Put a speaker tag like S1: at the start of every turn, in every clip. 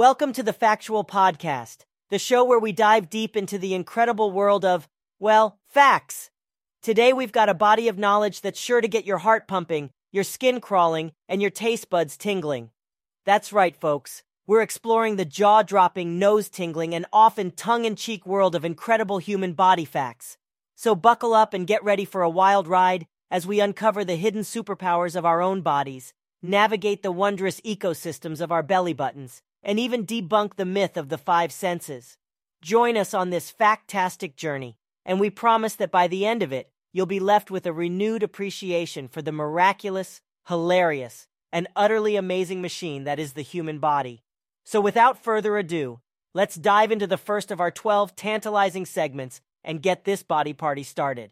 S1: Welcome to the Factual Podcast, the show where we dive deep into the incredible world of, well, facts. Today we've got a body of knowledge that's sure to get your heart pumping, your skin crawling, and your taste buds tingling. That's right, folks. We're exploring the jaw dropping, nose tingling, and often tongue in cheek world of incredible human body facts. So buckle up and get ready for a wild ride as we uncover the hidden superpowers of our own bodies, navigate the wondrous ecosystems of our belly buttons, and even debunk the myth of the five senses. Join us on this factastic journey, and we promise that by the end of it, you'll be left with a renewed appreciation for the miraculous, hilarious, and utterly amazing machine that is the human body. So without further ado, let's dive into the first of our 12 tantalizing segments and get this body party started.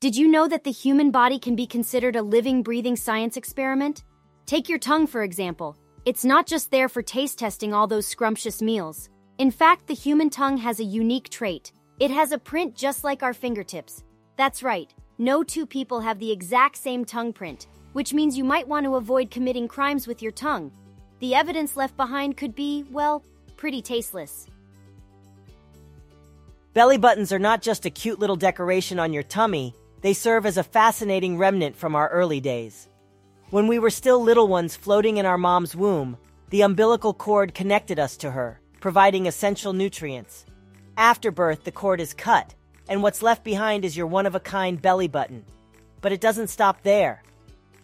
S2: Did you know that the human body can be considered a living, breathing science experiment? Take your tongue, for example. It's not just there for taste testing all those scrumptious meals. In fact, the human tongue has a unique trait. It has a print just like our fingertips. That's right, no two people have the exact same tongue print, which means you might want to avoid committing crimes with your tongue. The evidence left behind could be, well, pretty tasteless.
S1: Belly buttons are not just a cute little decoration on your tummy, they serve as a fascinating remnant from our early days. When we were still little ones floating in our mom's womb, the umbilical cord connected us to her, providing essential nutrients. After birth, the cord is cut, and what's left behind is your one of a kind belly button. But it doesn't stop there.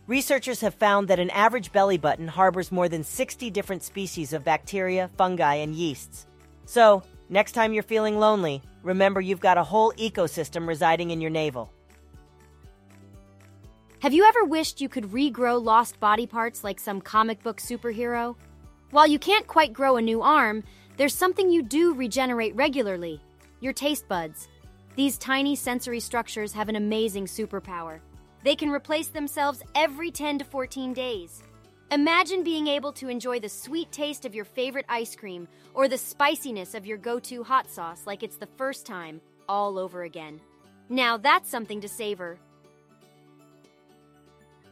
S1: Researchers have found that an average belly button harbors more than 60 different species of bacteria, fungi, and yeasts. So, next time you're feeling lonely, remember you've got a whole ecosystem residing in your navel.
S2: Have you ever wished you could regrow lost body parts like some comic book superhero? While you can't quite grow a new arm, there's something you do regenerate regularly your taste buds. These tiny sensory structures have an amazing superpower. They can replace themselves every 10 to 14 days. Imagine being able to enjoy the sweet taste of your favorite ice cream or the spiciness of your go to hot sauce like it's the first time, all over again. Now that's something to savor.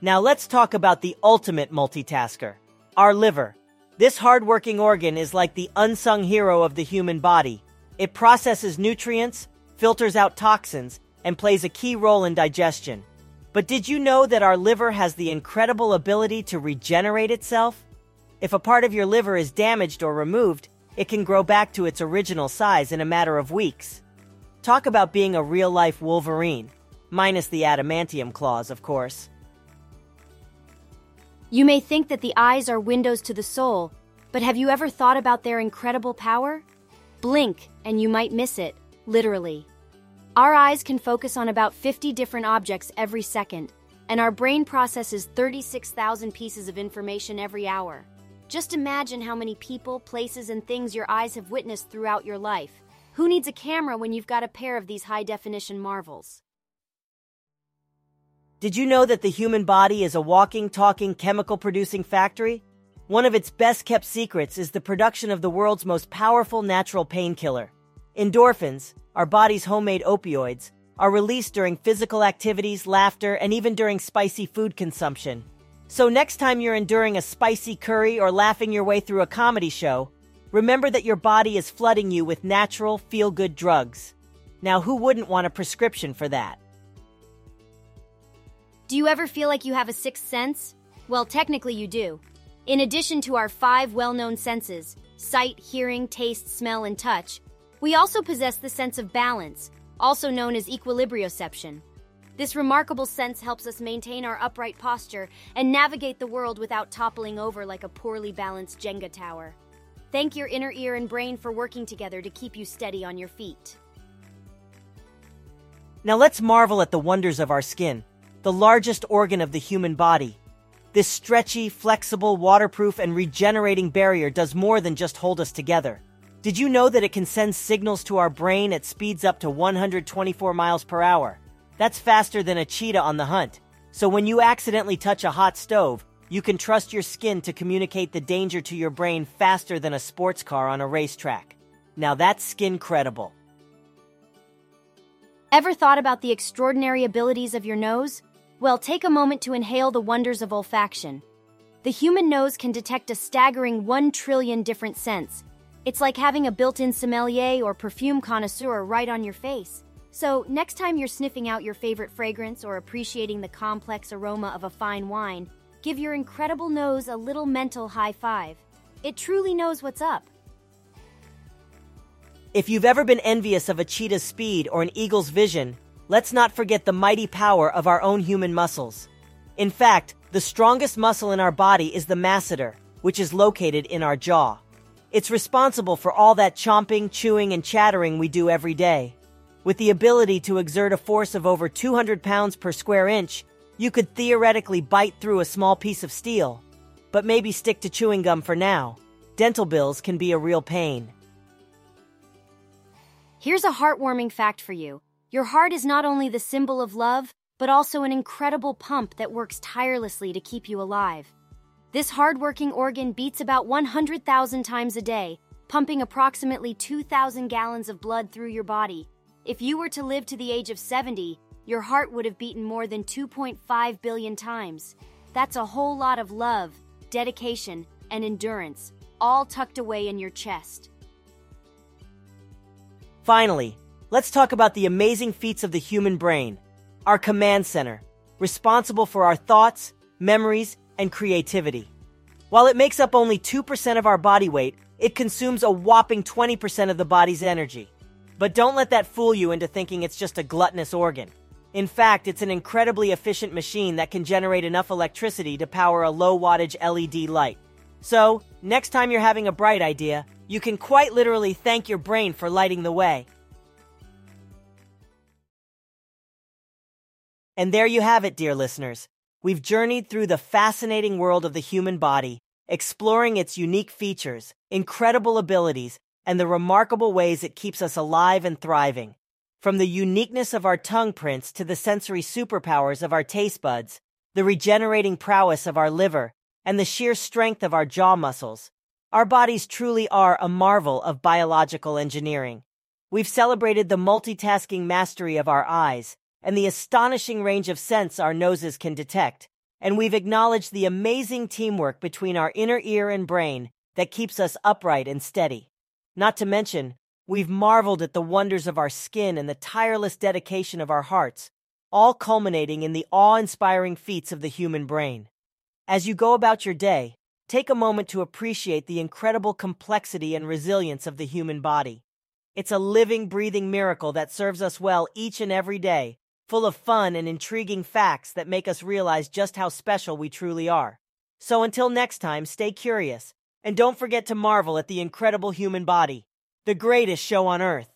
S1: Now let's talk about the ultimate multitasker our liver. This hardworking organ is like the unsung hero of the human body. It processes nutrients, filters out toxins, and plays a key role in digestion. But did you know that our liver has the incredible ability to regenerate itself? If a part of your liver is damaged or removed, it can grow back to its original size in a matter of weeks. Talk about being a real life Wolverine, minus the adamantium claws, of course.
S2: You may think that the eyes are windows to the soul, but have you ever thought about their incredible power? Blink, and you might miss it, literally. Our eyes can focus on about 50 different objects every second, and our brain processes 36,000 pieces of information every hour. Just imagine how many people, places, and things your eyes have witnessed throughout your life. Who needs a camera when you've got a pair of these high definition marvels?
S1: Did you know that the human body is a walking, talking, chemical producing factory? One of its best kept secrets is the production of the world's most powerful natural painkiller. Endorphins, our body's homemade opioids, are released during physical activities, laughter, and even during spicy food consumption. So, next time you're enduring a spicy curry or laughing your way through a comedy show, remember that your body is flooding you with natural, feel good drugs. Now, who wouldn't want a prescription for that?
S2: Do you ever feel like you have a sixth sense? Well, technically you do. In addition to our five well known senses sight, hearing, taste, smell, and touch we also possess the sense of balance, also known as equilibrioception. This remarkable sense helps us maintain our upright posture and navigate the world without toppling over like a poorly balanced Jenga tower. Thank your inner ear and brain for working together to keep you steady on your feet.
S1: Now let's marvel at the wonders of our skin the largest organ of the human body. This stretchy, flexible, waterproof, and regenerating barrier does more than just hold us together. Did you know that it can send signals to our brain at speeds up to 124 miles per hour? That's faster than a cheetah on the hunt. So when you accidentally touch a hot stove, you can trust your skin to communicate the danger to your brain faster than a sports car on a racetrack. Now that's skin credible.
S2: Ever thought about the extraordinary abilities of your nose? Well, take a moment to inhale the wonders of olfaction. The human nose can detect a staggering 1 trillion different scents. It's like having a built in sommelier or perfume connoisseur right on your face. So, next time you're sniffing out your favorite fragrance or appreciating the complex aroma of a fine wine, give your incredible nose a little mental high five. It truly knows what's up.
S1: If you've ever been envious of a cheetah's speed or an eagle's vision, let's not forget the mighty power of our own human muscles. In fact, the strongest muscle in our body is the masseter, which is located in our jaw. It's responsible for all that chomping, chewing, and chattering we do every day. With the ability to exert a force of over 200 pounds per square inch, you could theoretically bite through a small piece of steel. But maybe stick to chewing gum for now. Dental bills can be a real pain.
S2: Here's a heartwarming fact for you your heart is not only the symbol of love, but also an incredible pump that works tirelessly to keep you alive. This hardworking organ beats about 100,000 times a day, pumping approximately 2,000 gallons of blood through your body. If you were to live to the age of 70, your heart would have beaten more than 2.5 billion times. That's a whole lot of love, dedication, and endurance, all tucked away in your chest.
S1: Finally, let's talk about the amazing feats of the human brain, our command center, responsible for our thoughts, memories, and creativity. While it makes up only 2% of our body weight, it consumes a whopping 20% of the body's energy. But don't let that fool you into thinking it's just a gluttonous organ. In fact, it's an incredibly efficient machine that can generate enough electricity to power a low wattage LED light. So, next time you're having a bright idea, you can quite literally thank your brain for lighting the way. And there you have it, dear listeners. We've journeyed through the fascinating world of the human body, exploring its unique features, incredible abilities, and the remarkable ways it keeps us alive and thriving. From the uniqueness of our tongue prints to the sensory superpowers of our taste buds, the regenerating prowess of our liver, and the sheer strength of our jaw muscles, our bodies truly are a marvel of biological engineering. We've celebrated the multitasking mastery of our eyes and the astonishing range of scents our noses can detect, and we've acknowledged the amazing teamwork between our inner ear and brain that keeps us upright and steady. Not to mention, we've marveled at the wonders of our skin and the tireless dedication of our hearts, all culminating in the awe inspiring feats of the human brain. As you go about your day, take a moment to appreciate the incredible complexity and resilience of the human body. It's a living, breathing miracle that serves us well each and every day, full of fun and intriguing facts that make us realize just how special we truly are. So until next time, stay curious, and don't forget to marvel at the incredible human body, the greatest show on earth.